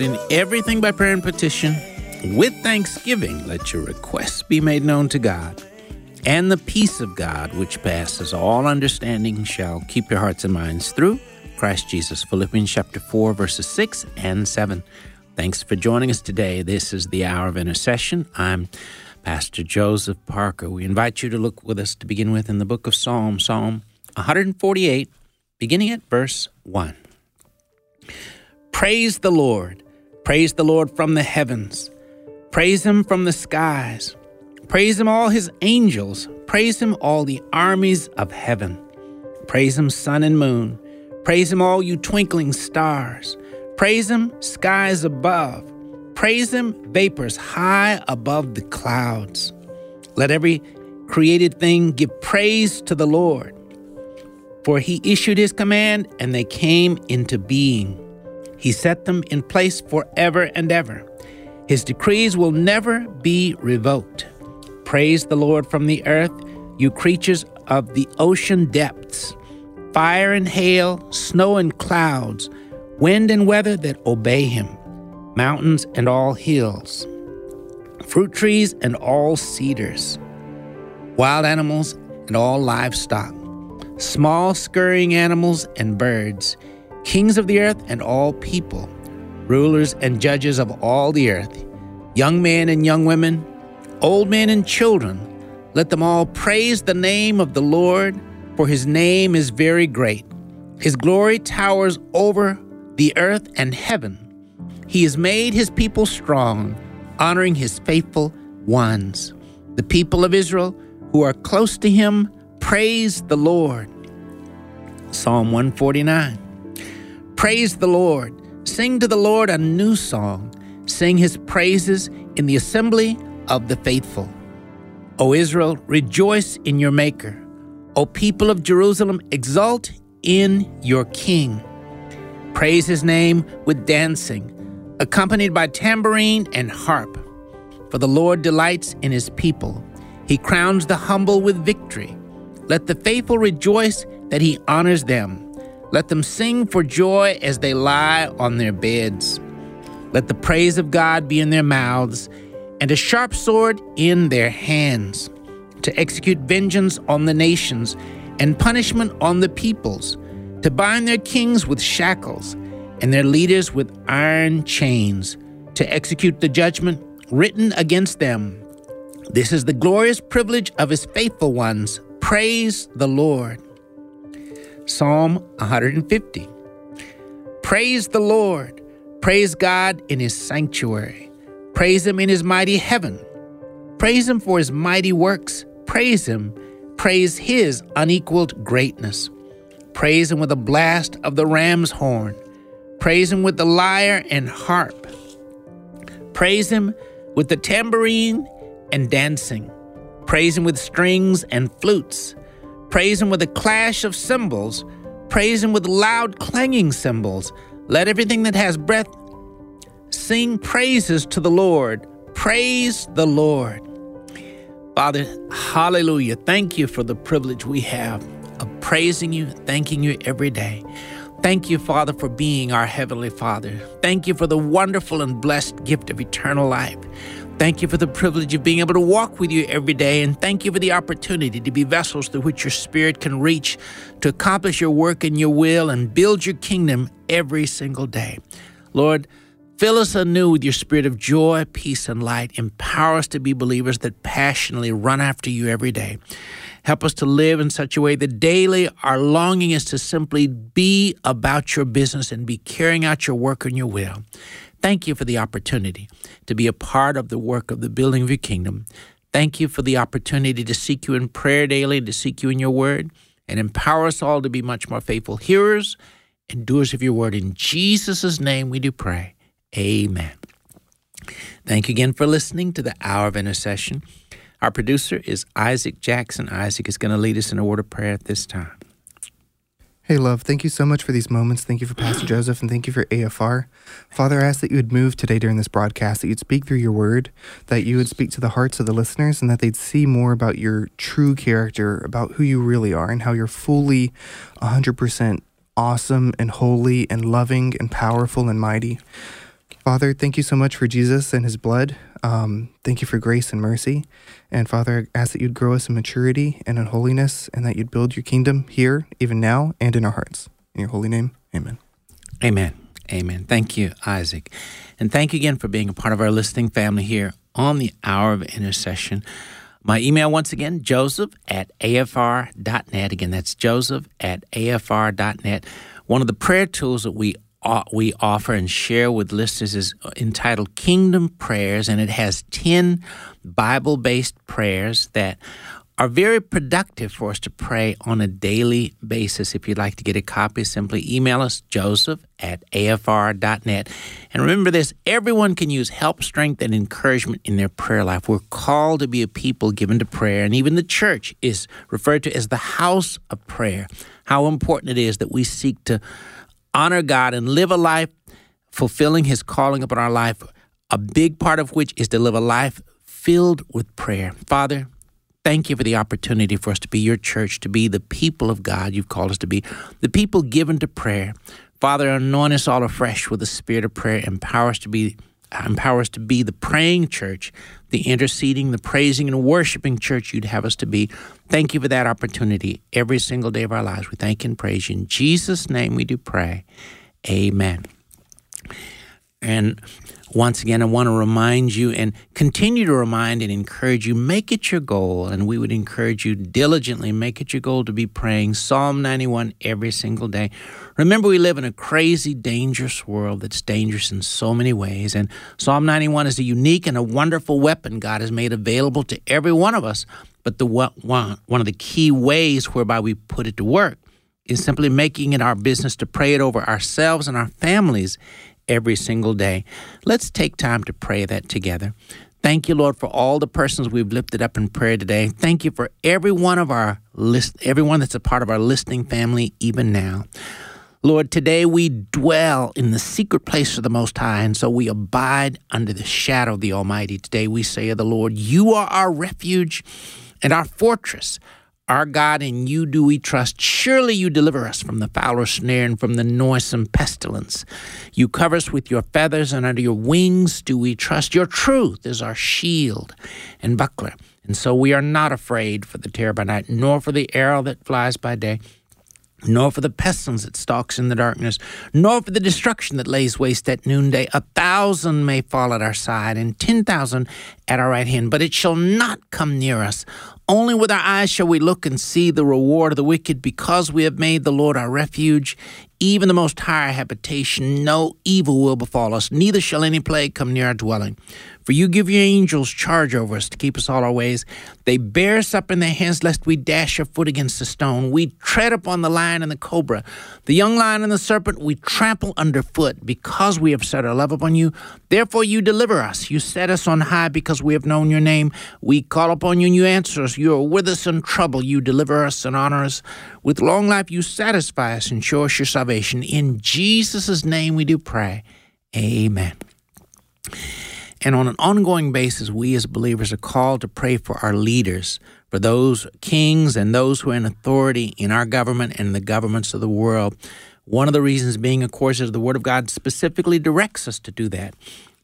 in everything by prayer and petition. With thanksgiving, let your requests be made known to God. And the peace of God, which passes all understanding, shall keep your hearts and minds through Christ Jesus. Philippians chapter 4, verses 6 and 7. Thanks for joining us today. This is the Hour of Intercession. I'm Pastor Joseph Parker. We invite you to look with us to begin with in the book of Psalm, Psalm 148, beginning at verse 1. Praise the Lord. Praise the Lord from the heavens. Praise him from the skies. Praise him, all his angels. Praise him, all the armies of heaven. Praise him, sun and moon. Praise him, all you twinkling stars. Praise him, skies above. Praise him, vapors high above the clouds. Let every created thing give praise to the Lord. For he issued his command, and they came into being. He set them in place forever and ever. His decrees will never be revoked. Praise the Lord from the earth, you creatures of the ocean depths. Fire and hail, snow and clouds, wind and weather that obey him, mountains and all hills, fruit trees and all cedars, wild animals and all livestock, small scurrying animals and birds kings of the earth and all people, rulers and judges of all the earth, young men and young women, old men and children, let them all praise the name of the Lord, for his name is very great. His glory towers over the earth and heaven. He has made his people strong, honoring his faithful ones. The people of Israel who are close to him praise the Lord. Psalm 149. Praise the Lord. Sing to the Lord a new song. Sing his praises in the assembly of the faithful. O Israel, rejoice in your Maker. O people of Jerusalem, exult in your King. Praise his name with dancing, accompanied by tambourine and harp. For the Lord delights in his people. He crowns the humble with victory. Let the faithful rejoice that he honors them. Let them sing for joy as they lie on their beds. Let the praise of God be in their mouths and a sharp sword in their hands to execute vengeance on the nations and punishment on the peoples, to bind their kings with shackles and their leaders with iron chains, to execute the judgment written against them. This is the glorious privilege of his faithful ones. Praise the Lord. Psalm 150. Praise the Lord. Praise God in his sanctuary. Praise him in his mighty heaven. Praise him for his mighty works. Praise him. Praise his unequaled greatness. Praise him with a blast of the ram's horn. Praise him with the lyre and harp. Praise him with the tambourine and dancing. Praise him with strings and flutes. Praise him with a clash of cymbals. Praise him with loud clanging cymbals. Let everything that has breath sing praises to the Lord. Praise the Lord. Father, hallelujah. Thank you for the privilege we have of praising you, thanking you every day. Thank you, Father, for being our Heavenly Father. Thank you for the wonderful and blessed gift of eternal life. Thank you for the privilege of being able to walk with you every day, and thank you for the opportunity to be vessels through which your Spirit can reach to accomplish your work and your will and build your kingdom every single day. Lord, fill us anew with your spirit of joy, peace, and light. Empower us to be believers that passionately run after you every day. Help us to live in such a way that daily our longing is to simply be about your business and be carrying out your work and your will. Thank you for the opportunity to be a part of the work of the building of your kingdom. Thank you for the opportunity to seek you in prayer daily, to seek you in your word, and empower us all to be much more faithful hearers and doers of your word. In Jesus' name we do pray. Amen. Thank you again for listening to the Hour of Intercession. Our producer is Isaac Jackson. Isaac is going to lead us in a word of prayer at this time. Hey, love, thank you so much for these moments. Thank you for Pastor Joseph and thank you for AFR. Father, I ask that you would move today during this broadcast, that you'd speak through your word, that you would speak to the hearts of the listeners, and that they'd see more about your true character, about who you really are, and how you're fully 100% awesome and holy and loving and powerful and mighty. Father, thank you so much for Jesus and his blood. Um, thank you for grace and mercy. And Father, I ask that you'd grow us in maturity and in holiness and that you'd build your kingdom here, even now, and in our hearts. In your holy name, amen. Amen. Amen. Thank you, Isaac. And thank you again for being a part of our listening family here on the Hour of Intercession. My email, once again, joseph at afr.net. Again, that's joseph at afr.net. One of the prayer tools that we Uh, we offer and share with listeners is entitled Kingdom Prayers, and it has 10 Bible based prayers that are very productive for us to pray on a daily basis. If you'd like to get a copy, simply email us, joseph at afr.net. And remember this everyone can use help, strength, and encouragement in their prayer life. We're called to be a people given to prayer, and even the church is referred to as the house of prayer. How important it is that we seek to honor God and live a life fulfilling His calling upon our life, a big part of which is to live a life filled with prayer. Father, thank you for the opportunity for us to be your church, to be the people of God you've called us to be, the people given to prayer. Father, anoint us all afresh with the spirit of prayer, empower us to be empower us to be the praying church, the interceding, the praising, and worshiping church you'd have us to be. Thank you for that opportunity every single day of our lives. We thank and praise you. In Jesus' name we do pray. Amen. And once again, I want to remind you and continue to remind and encourage you make it your goal. And we would encourage you diligently make it your goal to be praying Psalm 91 every single day. Remember, we live in a crazy, dangerous world that's dangerous in so many ways. And Psalm 91 is a unique and a wonderful weapon God has made available to every one of us. But the one, of the key ways whereby we put it to work is simply making it our business to pray it over ourselves and our families every single day. Let's take time to pray that together. Thank you, Lord, for all the persons we've lifted up in prayer today. Thank you for every one of our list, everyone that's a part of our listening family, even now. Lord, today we dwell in the secret place of the Most High, and so we abide under the shadow of the Almighty. Today we say of the Lord, You are our refuge and our fortress, our God, in you do we trust. Surely you deliver us from the foul snare and from the noisome pestilence. You cover us with your feathers, and under your wings do we trust. Your truth is our shield and buckler. And so we are not afraid for the terror by night, nor for the arrow that flies by day nor for the pestilence that stalks in the darkness, nor for the destruction that lays waste at noonday. A thousand may fall at our side, and ten thousand at our right hand, but it shall not come near us. Only with our eyes shall we look and see the reward of the wicked, because we have made the Lord our refuge, even the most high habitation. No evil will befall us, neither shall any plague come near our dwelling. For you give your angels charge over us to keep us all our ways. They bear us up in their hands, lest we dash our foot against a stone. We tread upon the lion and the cobra, the young lion and the serpent. We trample underfoot, because we have set our love upon you. Therefore you deliver us. You set us on high, because we have known your name. We call upon you, and you answer us. You are with us in trouble. You deliver us and honor us. With long life you satisfy us and show us your salvation. In Jesus' name we do pray. Amen. And on an ongoing basis, we as believers are called to pray for our leaders, for those kings and those who are in authority in our government and the governments of the world. One of the reasons being, of course, is the Word of God specifically directs us to do that.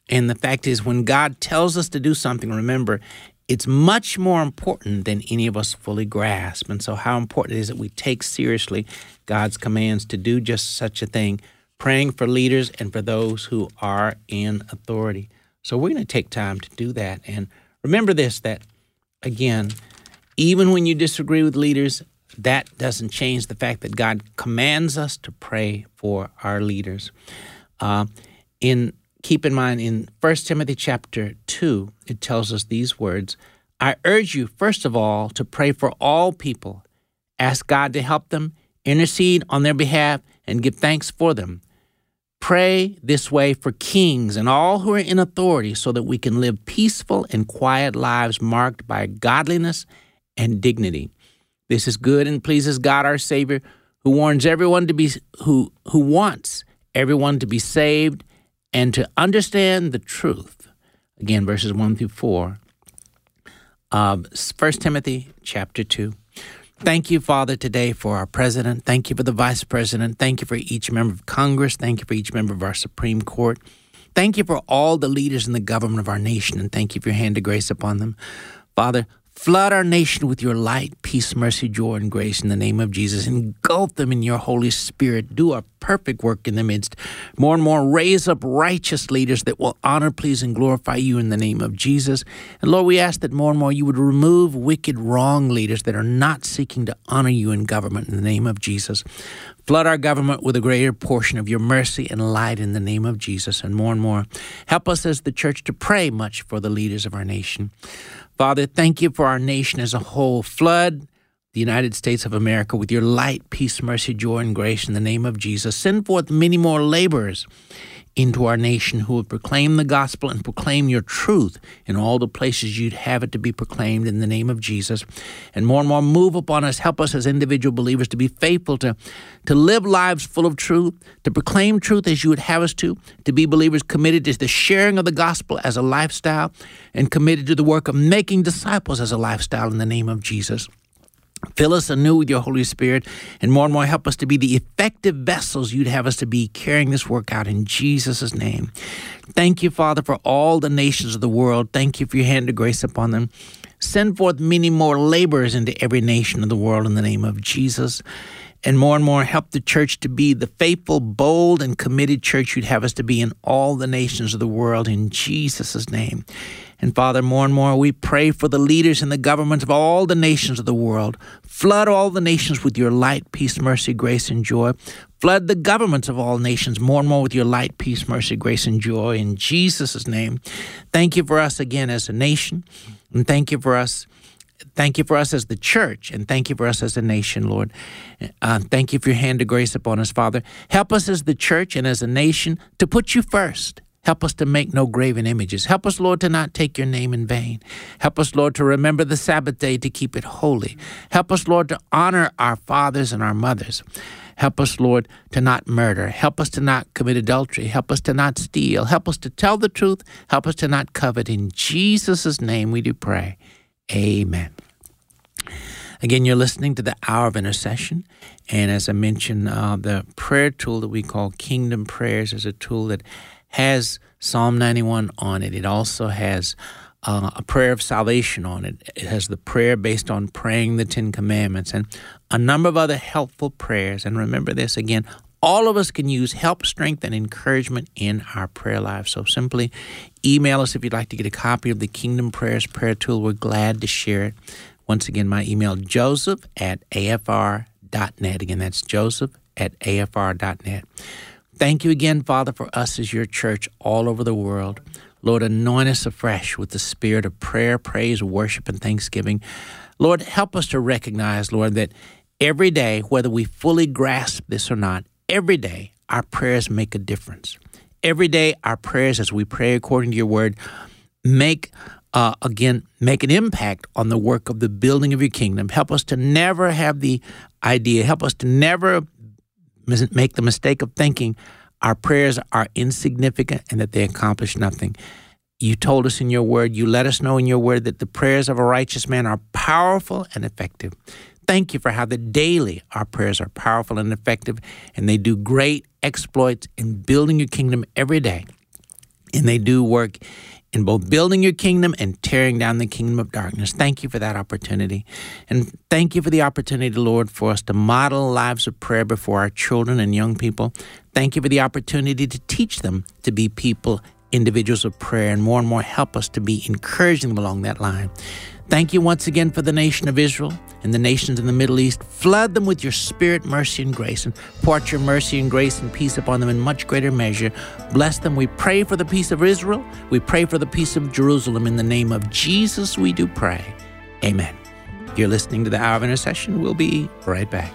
And the fact is, when God tells us to do something, remember, it's much more important than any of us fully grasp. And so, how important it is that we take seriously God's commands to do just such a thing, praying for leaders and for those who are in authority. So we're going to take time to do that. And remember this that, again, even when you disagree with leaders, that doesn't change the fact that God commands us to pray for our leaders. Uh, in keep in mind in 1 Timothy chapter 2, it tells us these words I urge you, first of all, to pray for all people. Ask God to help them, intercede on their behalf, and give thanks for them. Pray this way for kings and all who are in authority so that we can live peaceful and quiet lives marked by godliness and dignity. This is good and pleases God our Savior, who warns everyone to be who who wants everyone to be saved and to understand the truth. Again, verses 1 through 4 of 1 Timothy chapter 2. Thank you, Father, today for our president. Thank you for the vice president. Thank you for each member of Congress. Thank you for each member of our Supreme Court. Thank you for all the leaders in the government of our nation, and thank you for your hand of grace upon them. Father, Flood our nation with your light, peace, mercy, joy, and grace in the name of Jesus. Engulf them in your Holy Spirit. Do a perfect work in the midst. More and more, raise up righteous leaders that will honor, please, and glorify you in the name of Jesus. And Lord, we ask that more and more you would remove wicked, wrong leaders that are not seeking to honor you in government in the name of Jesus. Flood our government with a greater portion of your mercy and light in the name of Jesus. And more and more, help us as the church to pray much for the leaders of our nation. Father, thank you for our nation as a whole. Flood the United States of America with your light, peace, mercy, joy, and grace in the name of Jesus. Send forth many more laborers into our nation who will proclaim the gospel and proclaim your truth in all the places you'd have it to be proclaimed in the name of Jesus. And more and more move upon us, help us as individual believers to be faithful to, to live lives full of truth, to proclaim truth as you would have us to, to be believers committed to the sharing of the gospel as a lifestyle, and committed to the work of making disciples as a lifestyle in the name of Jesus. Fill us anew with your Holy Spirit and more and more help us to be the effective vessels you'd have us to be carrying this work out in Jesus' name. Thank you, Father, for all the nations of the world. Thank you for your hand of grace upon them. Send forth many more laborers into every nation of the world in the name of Jesus. And more and more help the church to be the faithful, bold, and committed church you'd have us to be in all the nations of the world in Jesus' name. And Father, more and more we pray for the leaders and the governments of all the nations of the world. Flood all the nations with your light, peace, mercy, grace, and joy. Flood the governments of all nations more and more with your light, peace, mercy, grace, and joy. In Jesus' name, thank you for us again as a nation. And thank you for us. Thank you for us as the church, and thank you for us as a nation, Lord. Uh, thank you for your hand of grace upon us, Father. Help us as the church and as a nation to put you first. Help us to make no graven images. Help us, Lord, to not take your name in vain. Help us, Lord, to remember the Sabbath day to keep it holy. Help us, Lord, to honor our fathers and our mothers. Help us, Lord, to not murder. Help us to not commit adultery. Help us to not steal. Help us to tell the truth. Help us to not covet. In Jesus' name we do pray. Amen. Again, you're listening to the Hour of Intercession. And as I mentioned, uh, the prayer tool that we call Kingdom Prayers is a tool that has Psalm 91 on it. It also has uh, a prayer of salvation on it. It has the prayer based on praying the Ten Commandments and a number of other helpful prayers. And remember this again all of us can use help, strength, and encouragement in our prayer lives. So simply email us if you'd like to get a copy of the Kingdom Prayers Prayer Tool. We're glad to share it. Once again, my email, joseph at afr.net. Again, that's joseph at afr.net. Thank you again, Father, for us as your church all over the world. Lord, anoint us afresh with the spirit of prayer, praise, worship, and thanksgiving. Lord, help us to recognize, Lord, that every day, whether we fully grasp this or not, every day our prayers make a difference. Every day our prayers, as we pray according to your word, make uh, again make an impact on the work of the building of your kingdom. Help us to never have the idea. Help us to never make the mistake of thinking our prayers are insignificant and that they accomplish nothing. You told us in your word, you let us know in your word that the prayers of a righteous man are powerful and effective. Thank you for how the daily our prayers are powerful and effective, and they do great exploits in building your kingdom every day. And they do work in both building your kingdom and tearing down the kingdom of darkness. Thank you for that opportunity. And thank you for the opportunity, Lord, for us to model lives of prayer before our children and young people. Thank you for the opportunity to teach them to be people, individuals of prayer, and more and more help us to be encouraging them along that line. Thank you once again for the nation of Israel and the nations in the Middle East. Flood them with your spirit, mercy, and grace, and pour out your mercy and grace and peace upon them in much greater measure. Bless them. We pray for the peace of Israel. We pray for the peace of Jerusalem. In the name of Jesus, we do pray. Amen. You're listening to the Hour of Intercession. We'll be right back.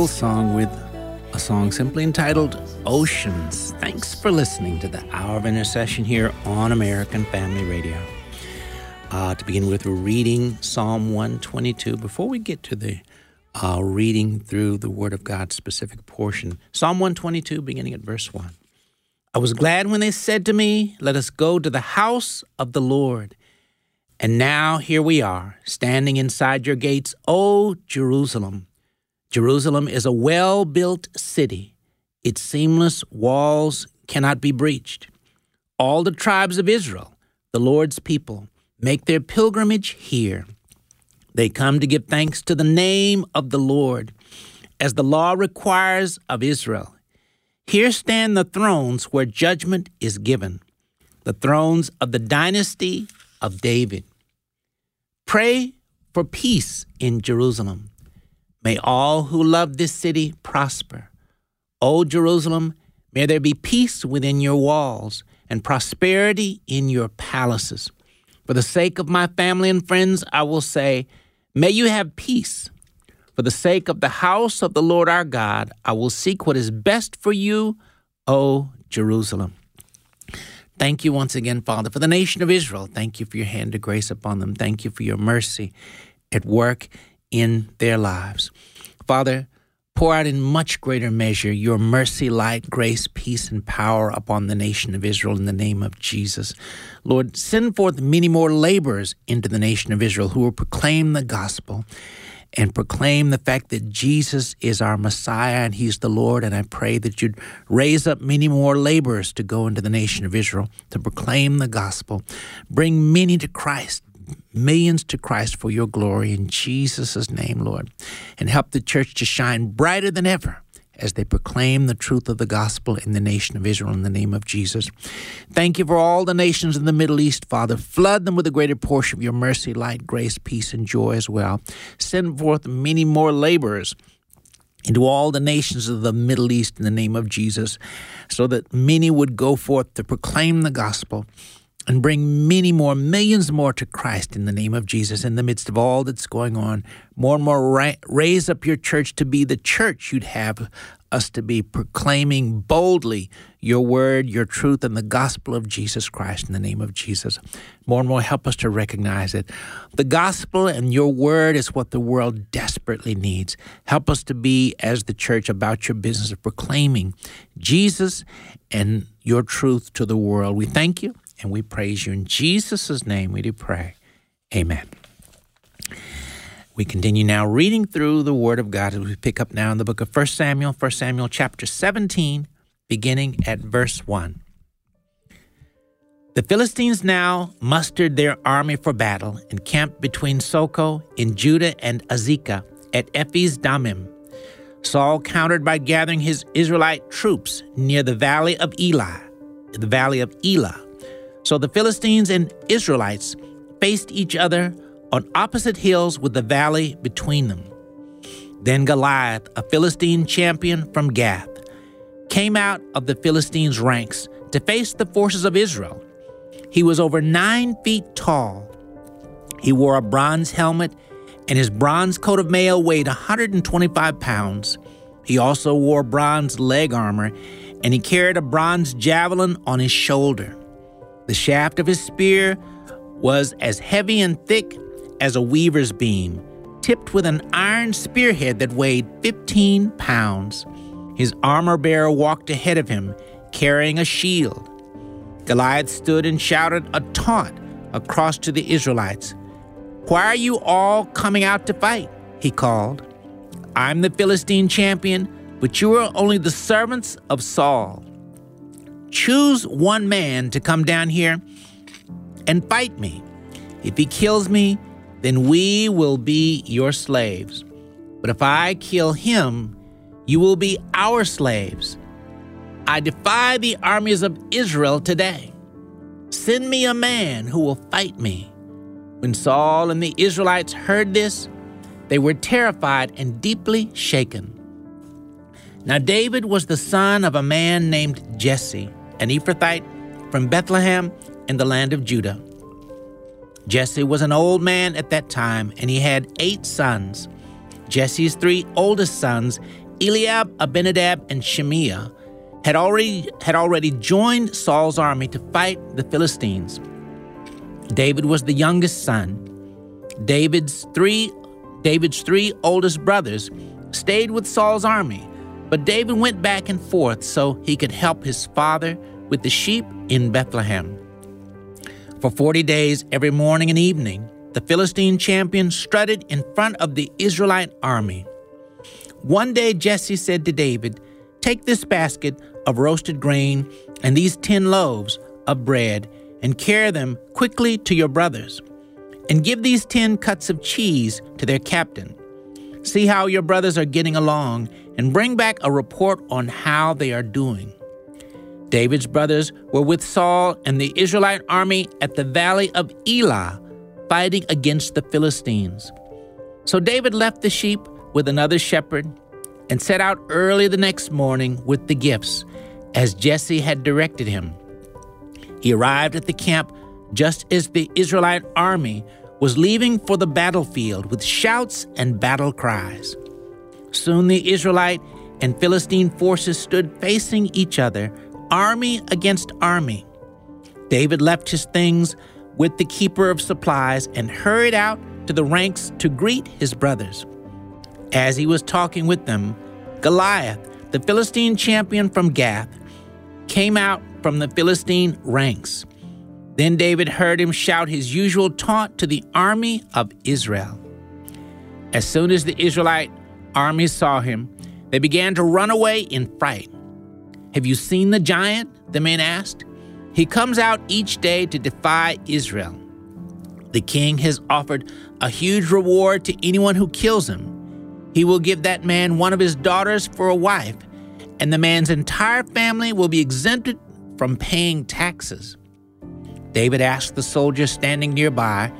Hillsong with a song simply entitled Oceans. Thanks for listening to the Hour of Intercession here on American Family Radio. Uh, to begin with, we're reading Psalm 122. Before we get to the uh, reading through the Word of God specific portion, Psalm 122, beginning at verse 1. I was glad when they said to me, Let us go to the house of the Lord. And now here we are, standing inside your gates, O Jerusalem. Jerusalem is a well built city. Its seamless walls cannot be breached. All the tribes of Israel, the Lord's people, make their pilgrimage here. They come to give thanks to the name of the Lord, as the law requires of Israel. Here stand the thrones where judgment is given, the thrones of the dynasty of David. Pray for peace in Jerusalem. May all who love this city prosper. O Jerusalem, may there be peace within your walls and prosperity in your palaces. For the sake of my family and friends, I will say, May you have peace. For the sake of the house of the Lord our God, I will seek what is best for you, O Jerusalem. Thank you once again, Father, for the nation of Israel. Thank you for your hand of grace upon them. Thank you for your mercy at work in their lives. Father, pour out in much greater measure your mercy, light, grace, peace, and power upon the nation of Israel in the name of Jesus. Lord, send forth many more laborers into the nation of Israel who will proclaim the gospel and proclaim the fact that Jesus is our Messiah and He's the Lord. And I pray that you'd raise up many more laborers to go into the nation of Israel to proclaim the gospel, bring many to Christ, millions to Christ for your glory in Jesus' name, Lord. And help the church to shine brighter than ever as they proclaim the truth of the gospel in the nation of Israel in the name of Jesus. Thank you for all the nations in the Middle East, Father. Flood them with a greater portion of your mercy, light, grace, peace, and joy as well. Send forth many more laborers into all the nations of the Middle East in the name of Jesus, so that many would go forth to proclaim the gospel and bring many more, millions more to Christ in the name of Jesus in the midst of all that's going on. More and more, ra- raise up your church to be the church you'd have us to be, proclaiming boldly your word, your truth, and the gospel of Jesus Christ in the name of Jesus. More and more, help us to recognize it. The gospel and your word is what the world desperately needs. Help us to be, as the church, about your business of proclaiming Jesus and your truth to the world. We thank you and we praise you. In Jesus' name we do pray. Amen. We continue now reading through the Word of God as we pick up now in the book of 1 Samuel, 1 Samuel chapter 17, beginning at verse 1. The Philistines now mustered their army for battle and camped between Socoh in Judah and Azekah at Ephes Damim. Saul countered by gathering his Israelite troops near the valley of Elah, the valley of Elah. So the Philistines and Israelites faced each other on opposite hills with the valley between them. Then Goliath, a Philistine champion from Gath, came out of the Philistines' ranks to face the forces of Israel. He was over nine feet tall. He wore a bronze helmet, and his bronze coat of mail weighed 125 pounds. He also wore bronze leg armor, and he carried a bronze javelin on his shoulder. The shaft of his spear was as heavy and thick as a weaver's beam, tipped with an iron spearhead that weighed 15 pounds. His armor bearer walked ahead of him, carrying a shield. Goliath stood and shouted a taunt across to the Israelites. Why are you all coming out to fight? He called. I'm the Philistine champion, but you are only the servants of Saul. Choose one man to come down here and fight me. If he kills me, then we will be your slaves. But if I kill him, you will be our slaves. I defy the armies of Israel today. Send me a man who will fight me. When Saul and the Israelites heard this, they were terrified and deeply shaken. Now, David was the son of a man named Jesse, an Ephrathite from Bethlehem in the land of Judah. Jesse was an old man at that time, and he had eight sons. Jesse's three oldest sons, Eliab, Abinadab, and Shimea, had already, had already joined Saul's army to fight the Philistines. David was the youngest son. David's three, David's three oldest brothers stayed with Saul's army, but David went back and forth so he could help his father with the sheep in Bethlehem. For 40 days, every morning and evening, the Philistine champion strutted in front of the Israelite army. One day, Jesse said to David, Take this basket of roasted grain and these ten loaves of bread and carry them quickly to your brothers. And give these ten cuts of cheese to their captain. See how your brothers are getting along and bring back a report on how they are doing. David's brothers were with Saul and the Israelite army at the valley of Elah, fighting against the Philistines. So David left the sheep with another shepherd and set out early the next morning with the gifts, as Jesse had directed him. He arrived at the camp just as the Israelite army was leaving for the battlefield with shouts and battle cries. Soon the Israelite and Philistine forces stood facing each other army against army. David left his things with the keeper of supplies and hurried out to the ranks to greet his brothers. As he was talking with them, Goliath, the Philistine champion from Gath, came out from the Philistine ranks. Then David heard him shout his usual taunt to the army of Israel. As soon as the Israelite army saw him, they began to run away in fright. Have you seen the giant? The man asked. He comes out each day to defy Israel. The king has offered a huge reward to anyone who kills him. He will give that man one of his daughters for a wife, and the man's entire family will be exempted from paying taxes. David asked the soldier standing nearby,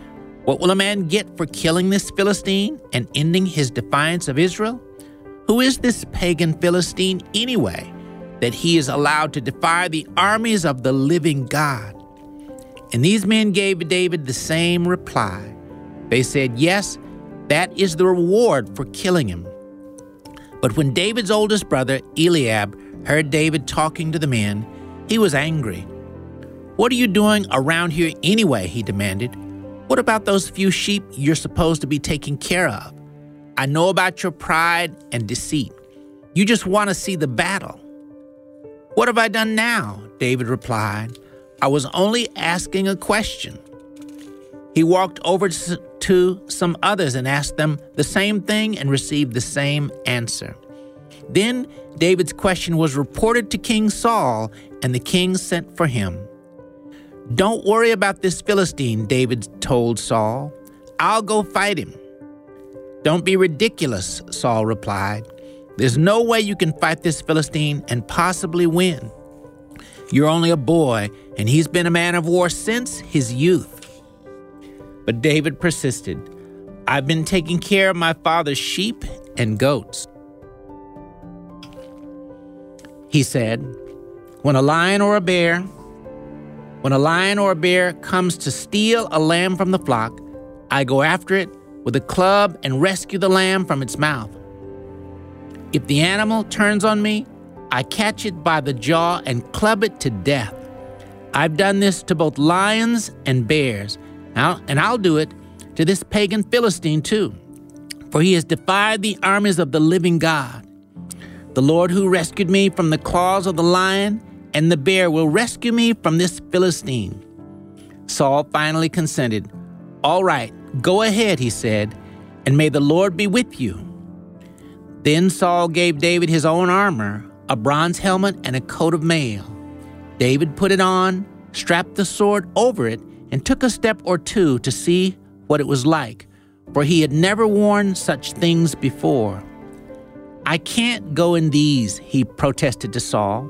What will a man get for killing this Philistine and ending his defiance of Israel? Who is this pagan Philistine anyway? that he is allowed to defy the armies of the living God. And these men gave David the same reply. They said, Yes, that is the reward for killing him. But when David's oldest brother, Eliab, heard David talking to the men, he was angry. What are you doing around here anyway? he demanded. What about those few sheep you're supposed to be taking care of? I know about your pride and deceit. You just want to see the battle. What have I done now? David replied. I was only asking a question. He walked over to some others and asked them the same thing and received the same answer. Then David's question was reported to King Saul, and the king sent for him. Don't worry about this Philistine, David told Saul. I'll go fight him. Don't be ridiculous, Saul replied. There's no way you can fight this Philistine and possibly win. You're only a boy, and he's been a man of war since his youth. But David persisted. I've been taking care of my father's sheep and goats. He said, When a lion or a bear, when a lion or a bear comes to steal a lamb from the flock, I go after it with a club and rescue the lamb from its mouth. If the animal turns on me, I catch it by the jaw and club it to death. I've done this to both lions and bears, and I'll do it to this pagan Philistine too, for he has defied the armies of the living God. The Lord who rescued me from the claws of the lion and the bear will rescue me from this Philistine. Saul finally consented. All right, go ahead, he said, and may the Lord be with you. Then Saul gave David his own armor, a bronze helmet, and a coat of mail. David put it on, strapped the sword over it, and took a step or two to see what it was like, for he had never worn such things before. I can't go in these, he protested to Saul.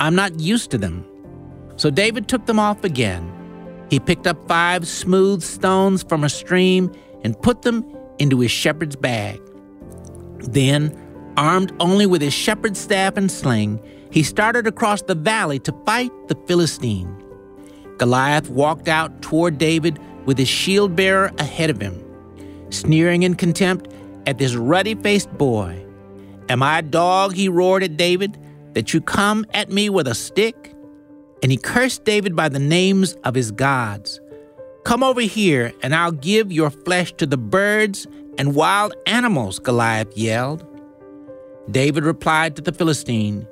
I'm not used to them. So David took them off again. He picked up five smooth stones from a stream and put them into his shepherd's bag. Then, armed only with his shepherd's staff and sling, he started across the valley to fight the Philistine. Goliath walked out toward David with his shield bearer ahead of him, sneering in contempt at this ruddy faced boy. Am I a dog? he roared at David that you come at me with a stick? And he cursed David by the names of his gods. Come over here, and I'll give your flesh to the birds and wild animals, Goliath yelled. David replied to the Philistine,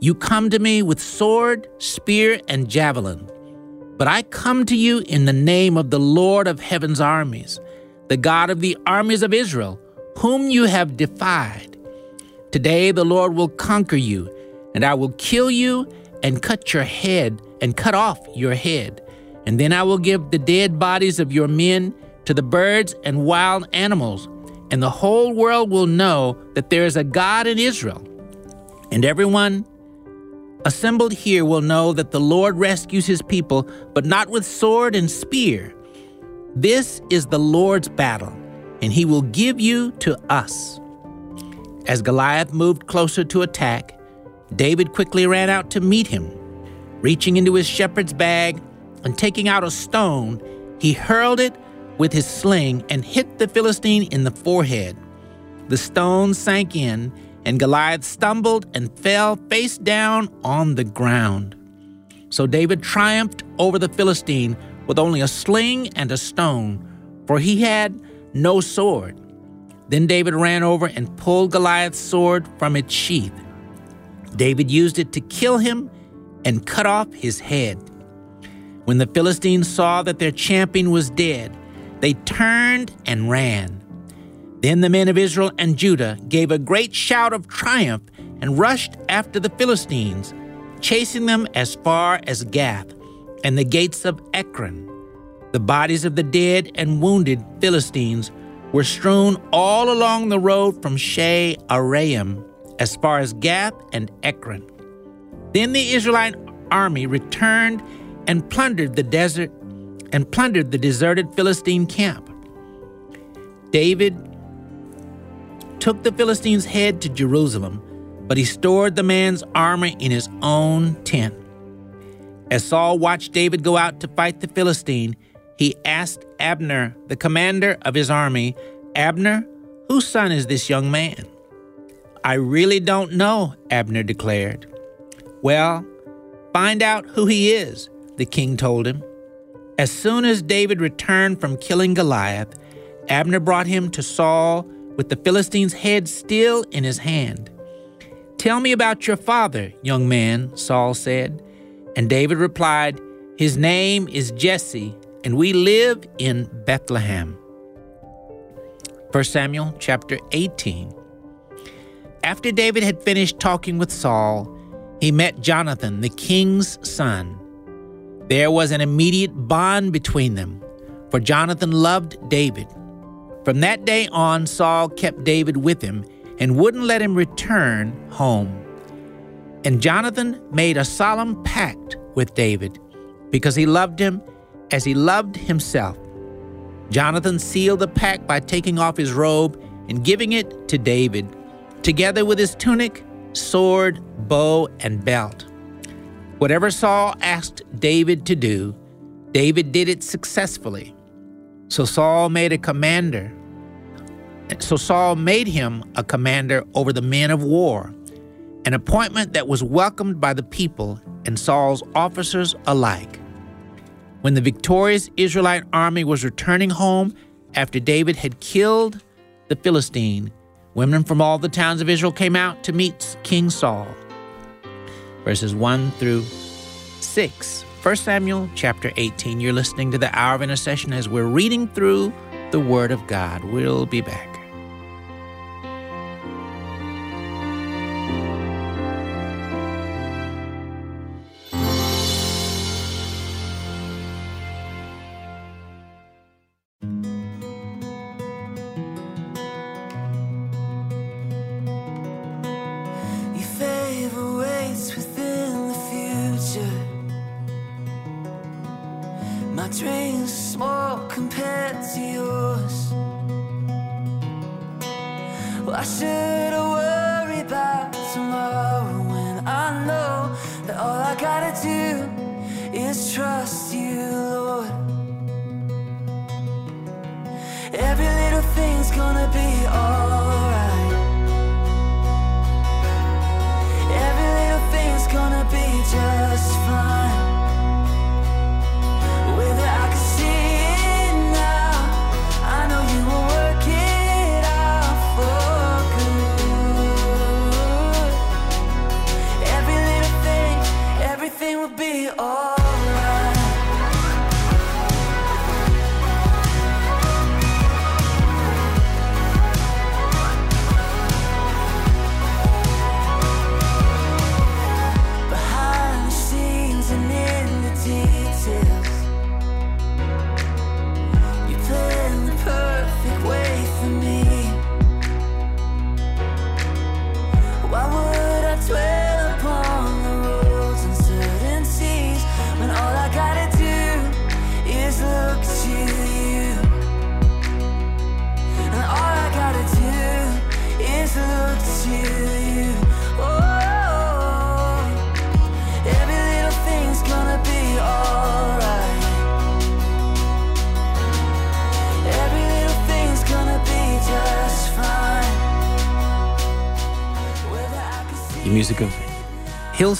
You come to me with sword, spear, and javelin, but I come to you in the name of the Lord of heaven's armies, the God of the armies of Israel, whom you have defied. Today the Lord will conquer you and I will kill you and cut your head and cut off your head. And then I will give the dead bodies of your men to the birds and wild animals, and the whole world will know that there is a God in Israel. And everyone assembled here will know that the Lord rescues his people, but not with sword and spear. This is the Lord's battle, and he will give you to us. As Goliath moved closer to attack, David quickly ran out to meet him. Reaching into his shepherd's bag and taking out a stone, he hurled it with his sling and hit the Philistine in the forehead. The stone sank in, and Goliath stumbled and fell face down on the ground. So David triumphed over the Philistine with only a sling and a stone, for he had no sword. Then David ran over and pulled Goliath's sword from its sheath. David used it to kill him and cut off his head. When the Philistines saw that their champion was dead, they turned and ran. Then the men of Israel and Judah gave a great shout of triumph and rushed after the Philistines, chasing them as far as Gath and the gates of Ekron. The bodies of the dead and wounded Philistines were strewn all along the road from Shah Araim as far as Gath and Ekron. Then the Israelite army returned and plundered the desert and plundered the deserted Philistine camp. David took the Philistine's head to Jerusalem, but he stored the man's armor in his own tent. As Saul watched David go out to fight the Philistine, he asked Abner, the commander of his army, Abner, whose son is this young man? I really don't know, Abner declared. Well, find out who he is, the king told him. As soon as David returned from killing Goliath, Abner brought him to Saul with the Philistine's head still in his hand. Tell me about your father, young man, Saul said. And David replied, His name is Jesse, and we live in Bethlehem. 1 Samuel chapter 18. After David had finished talking with Saul, he met Jonathan, the king's son. There was an immediate bond between them, for Jonathan loved David. From that day on, Saul kept David with him and wouldn't let him return home. And Jonathan made a solemn pact with David because he loved him as he loved himself. Jonathan sealed the pact by taking off his robe and giving it to David, together with his tunic, sword, bow, and belt. Whatever Saul asked David to do, David did it successfully. So Saul made a commander. So Saul made him a commander over the men of war, an appointment that was welcomed by the people and Saul's officers alike. When the victorious Israelite army was returning home after David had killed the Philistine, women from all the towns of Israel came out to meet King Saul. Verses 1 through 6. 1 Samuel chapter 18. You're listening to the Hour of Intercession as we're reading through the Word of God. We'll be back.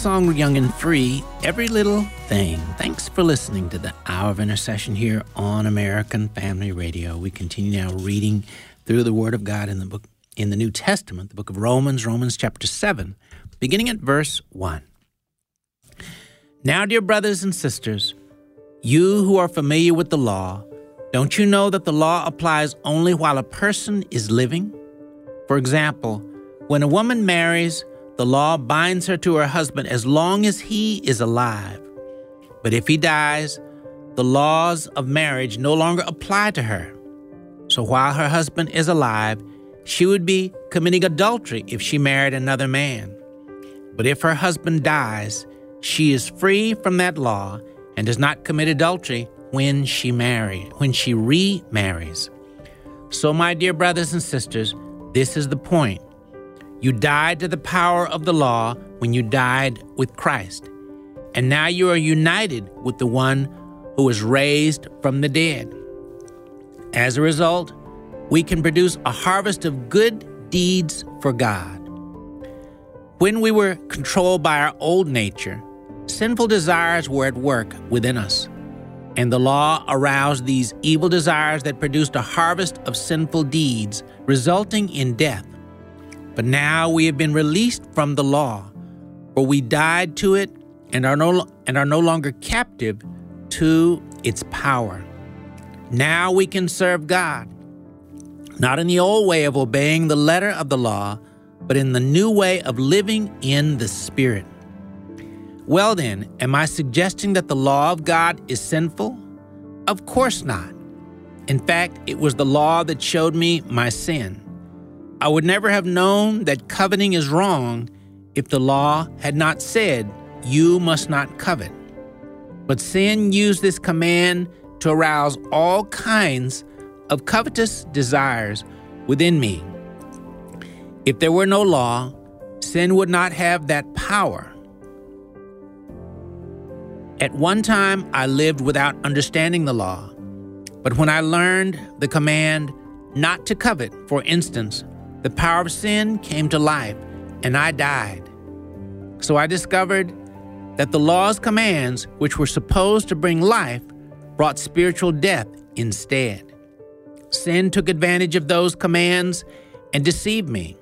Hillsong Young and Free, Every Little Thing. Thanks for listening to the Hour of Intercession here on American Family Radio. We continue now reading through the Word of God in the book in the New Testament, the book of Romans, Romans chapter 7, beginning at verse 1. Now, dear brothers and sisters, you who are familiar with the law, don't you know that the law applies only while a person is living? For example, when a woman marries, the law binds her to her husband as long as he is alive. But if he dies, the laws of marriage no longer apply to her. So while her husband is alive, she would be committing adultery if she married another man. But if her husband dies, she is free from that law and does not commit adultery when she marry, when she remarries. So my dear brothers and sisters, this is the point. You died to the power of the law when you died with Christ. And now you are united with the one who was raised from the dead. As a result, we can produce a harvest of good deeds for God. When we were controlled by our old nature, sinful desires were at work within us. And the law aroused these evil desires that produced a harvest of sinful deeds, resulting in death. But now we have been released from the law, for we died to it and are no, and are no longer captive to its power. Now we can serve God. not in the old way of obeying the letter of the law, but in the new way of living in the Spirit. Well, then, am I suggesting that the law of God is sinful? Of course not. In fact, it was the law that showed me my sin. I would never have known that coveting is wrong if the law had not said, You must not covet. But sin used this command to arouse all kinds of covetous desires within me. If there were no law, sin would not have that power. At one time, I lived without understanding the law. But when I learned the command not to covet, for instance, the power of sin came to life and I died. So I discovered that the law's commands, which were supposed to bring life, brought spiritual death instead. Sin took advantage of those commands and deceived me.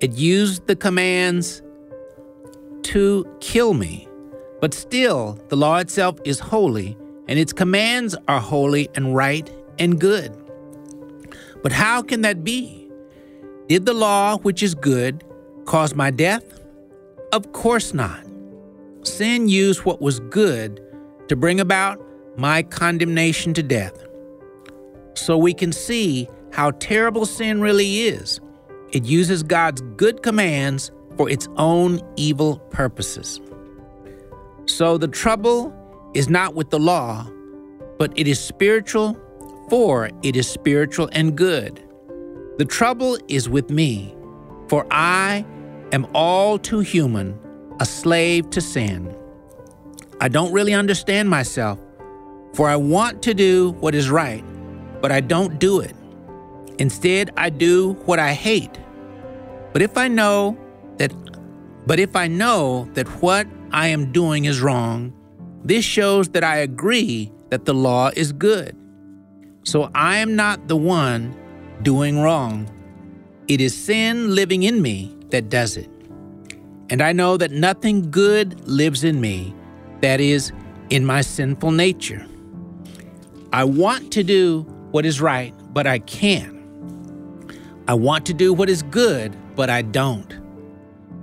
It used the commands to kill me. But still, the law itself is holy, and its commands are holy and right and good. But how can that be? Did the law, which is good, cause my death? Of course not. Sin used what was good to bring about my condemnation to death. So we can see how terrible sin really is. It uses God's good commands for its own evil purposes. So the trouble is not with the law, but it is spiritual, for it is spiritual and good. The trouble is with me, for I am all too human, a slave to sin. I don't really understand myself, for I want to do what is right, but I don't do it. Instead, I do what I hate. But if I know that but if I know that what I am doing is wrong, this shows that I agree that the law is good. So I am not the one doing wrong. It is sin living in me that does it. And I know that nothing good lives in me, that is, in my sinful nature. I want to do what is right, but I can't. I want to do what is good, but I don't.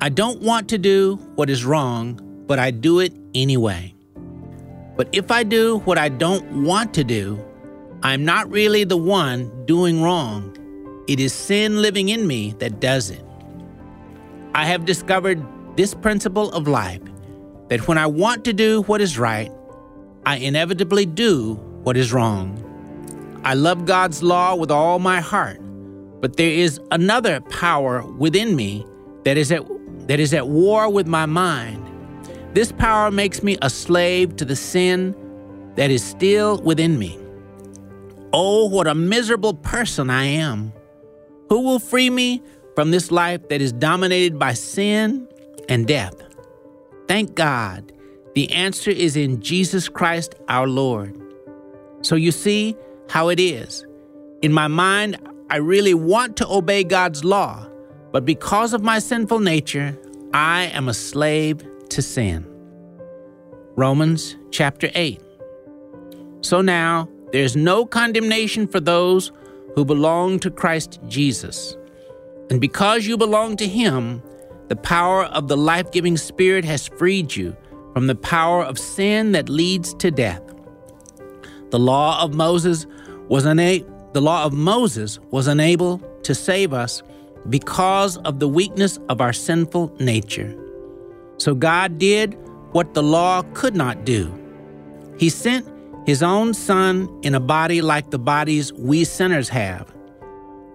I don't want to do what is wrong, but I do it anyway. But if I do what I don't want to do, I'm not really the one doing wrong. It is sin living in me that does it. I have discovered this principle of life that when I want to do what is right, I inevitably do what is wrong. I love God's law with all my heart, but there is another power within me that is at, that is at war with my mind. This power makes me a slave to the sin that is still within me. Oh, what a miserable person I am. Who will free me from this life that is dominated by sin and death? Thank God. The answer is in Jesus Christ our Lord. So you see how it is. In my mind, I really want to obey God's law, but because of my sinful nature, I am a slave to sin. Romans chapter 8. So now, there's no condemnation for those who belong to Christ Jesus. And because you belong to Him, the power of the life giving Spirit has freed you from the power of sin that leads to death. The law of Moses was the law of Moses was unable to save us because of the weakness of our sinful nature. So God did what the law could not do. He sent his own son in a body like the bodies we sinners have.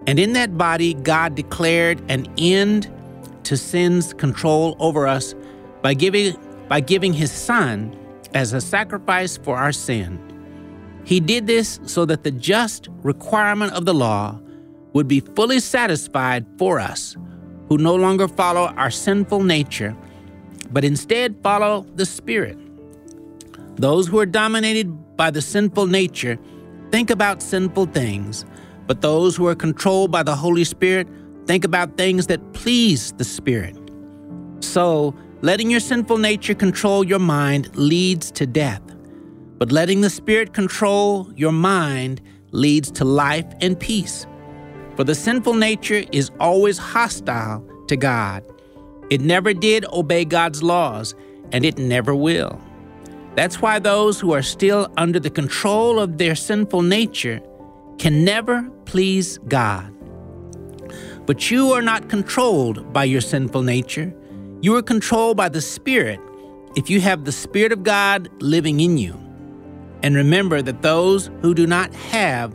And in that body, God declared an end to sin's control over us by giving, by giving his son as a sacrifice for our sin. He did this so that the just requirement of the law would be fully satisfied for us, who no longer follow our sinful nature, but instead follow the Spirit. Those who are dominated by the sinful nature think about sinful things, but those who are controlled by the Holy Spirit think about things that please the Spirit. So, letting your sinful nature control your mind leads to death. But letting the Spirit control your mind leads to life and peace. For the sinful nature is always hostile to God. It never did obey God's laws, and it never will. That's why those who are still under the control of their sinful nature can never please God. But you are not controlled by your sinful nature. You are controlled by the Spirit if you have the Spirit of God living in you. And remember that those who do not have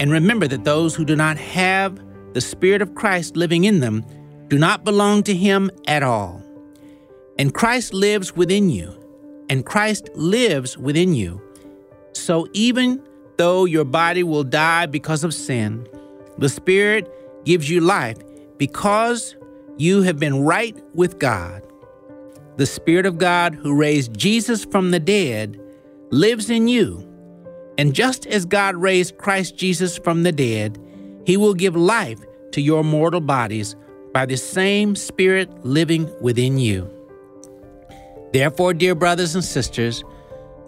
and remember that those who do not have the Spirit of Christ living in them do not belong to him at all. And Christ lives within you, and Christ lives within you. So even though your body will die because of sin, the Spirit gives you life because you have been right with God. The Spirit of God who raised Jesus from the dead lives in you. And just as God raised Christ Jesus from the dead, he will give life to your mortal bodies by the same Spirit living within you. Therefore, dear brothers and sisters,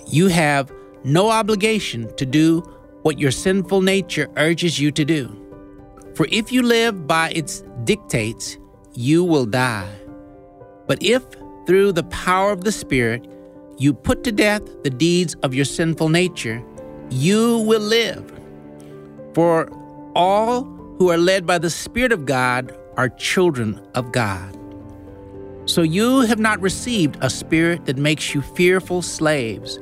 you have no obligation to do what your sinful nature urges you to do. For if you live by its dictates, you will die. But if, through the power of the Spirit, you put to death the deeds of your sinful nature, you will live. For all who are led by the Spirit of God are children of God. So you have not received a spirit that makes you fearful slaves.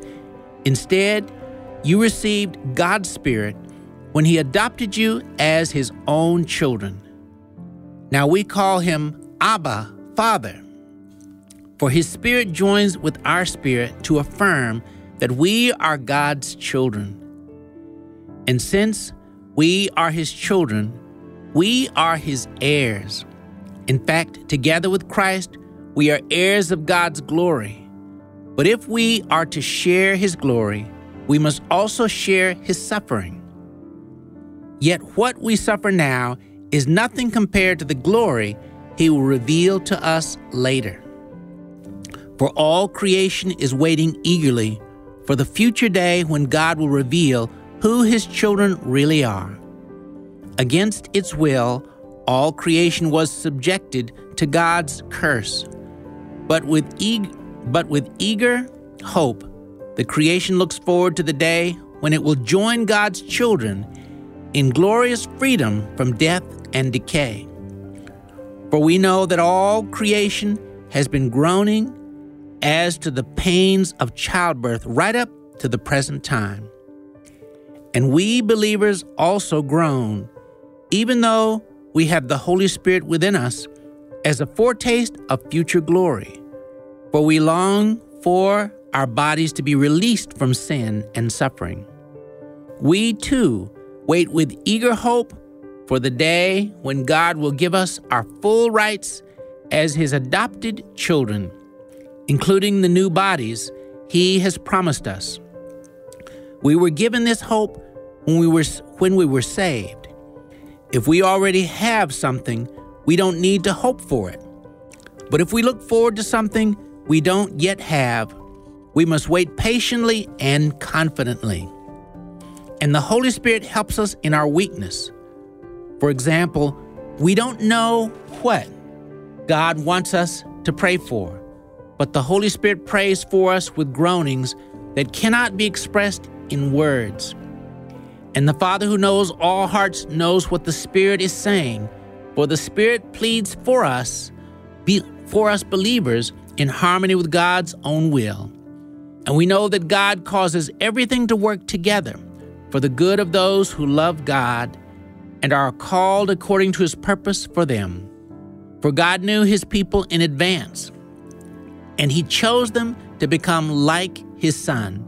Instead, you received God's Spirit when He adopted you as His own children. Now we call Him Abba, Father. For His Spirit joins with our spirit to affirm that we are God's children. And since we are His children, we are His heirs. In fact, together with Christ, we are heirs of God's glory. But if we are to share His glory, we must also share His suffering. Yet what we suffer now is nothing compared to the glory He will reveal to us later. For all creation is waiting eagerly for the future day when God will reveal who His children really are. Against its will, all creation was subjected to God's curse. But with, eag- but with eager hope, the creation looks forward to the day when it will join God's children in glorious freedom from death and decay. For we know that all creation has been groaning as to the pains of childbirth right up to the present time. And we believers also groan, even though we have the Holy Spirit within us as a foretaste of future glory. For we long for our bodies to be released from sin and suffering. We too wait with eager hope for the day when God will give us our full rights as His adopted children, including the new bodies He has promised us. We were given this hope when we were, when we were saved. If we already have something, we don't need to hope for it. But if we look forward to something we don't yet have, we must wait patiently and confidently. And the Holy Spirit helps us in our weakness. For example, we don't know what God wants us to pray for, but the Holy Spirit prays for us with groanings that cannot be expressed in words. And the Father who knows all hearts knows what the Spirit is saying, for the Spirit pleads for us, be, for us believers, in harmony with God's own will. And we know that God causes everything to work together for the good of those who love God and are called according to his purpose for them. For God knew his people in advance, and he chose them to become like his son,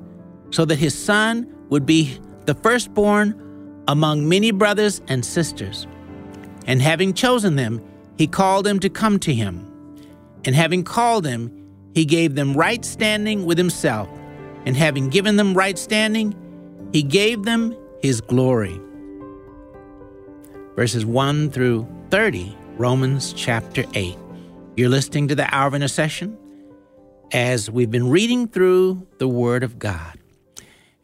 so that his son would be the firstborn among many brothers and sisters. And having chosen them, he called them to come to him. And having called them, he gave them right standing with himself. And having given them right standing, he gave them his glory. Verses 1 through 30, Romans chapter 8. You're listening to the Hour of Intercession as we've been reading through the Word of God.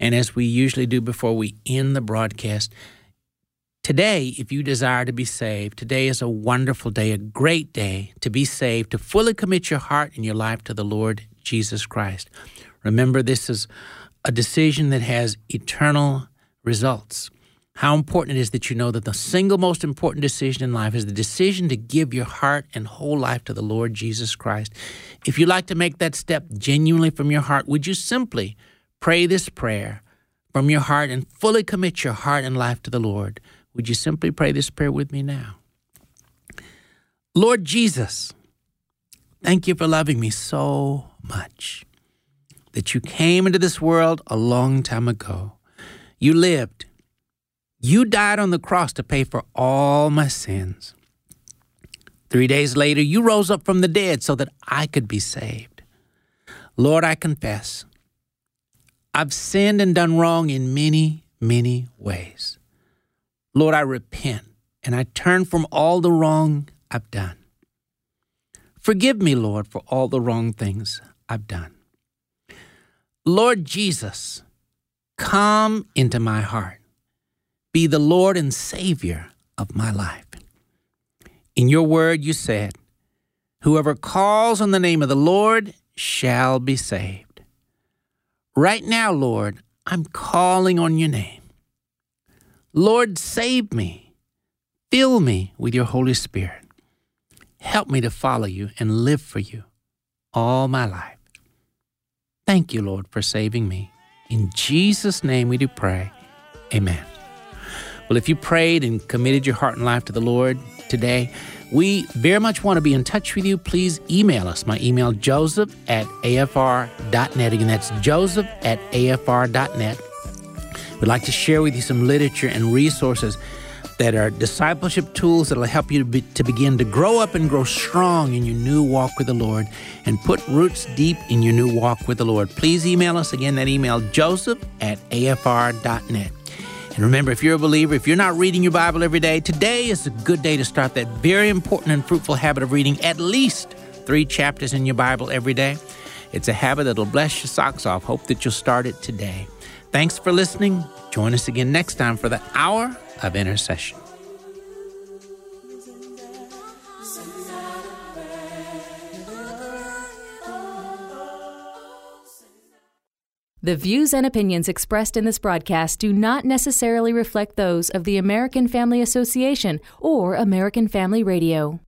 And as we usually do before we end the broadcast, Today, if you desire to be saved, today is a wonderful day, a great day to be saved, to fully commit your heart and your life to the Lord Jesus Christ. Remember, this is a decision that has eternal results. How important it is that you know that the single most important decision in life is the decision to give your heart and whole life to the Lord Jesus Christ. If you'd like to make that step genuinely from your heart, would you simply pray this prayer from your heart and fully commit your heart and life to the Lord? Would you simply pray this prayer with me now? Lord Jesus, thank you for loving me so much that you came into this world a long time ago. You lived. You died on the cross to pay for all my sins. Three days later, you rose up from the dead so that I could be saved. Lord, I confess, I've sinned and done wrong in many, many ways. Lord, I repent and I turn from all the wrong I've done. Forgive me, Lord, for all the wrong things I've done. Lord Jesus, come into my heart. Be the Lord and Savior of my life. In your word, you said, Whoever calls on the name of the Lord shall be saved. Right now, Lord, I'm calling on your name. Lord, save me. Fill me with your Holy Spirit. Help me to follow you and live for you all my life. Thank you, Lord, for saving me. In Jesus' name we do pray. Amen. Well, if you prayed and committed your heart and life to the Lord today, we very much want to be in touch with you. Please email us. My email, joseph at afr.net. Again, that's joseph at afr.net. We'd like to share with you some literature and resources that are discipleship tools that will help you to, be, to begin to grow up and grow strong in your new walk with the Lord and put roots deep in your new walk with the Lord. Please email us again that email, joseph at afr.net. And remember, if you're a believer, if you're not reading your Bible every day, today is a good day to start that very important and fruitful habit of reading at least three chapters in your Bible every day. It's a habit that'll bless your socks off. Hope that you'll start it today. Thanks for listening. Join us again next time for the Hour of Intercession. The views and opinions expressed in this broadcast do not necessarily reflect those of the American Family Association or American Family Radio.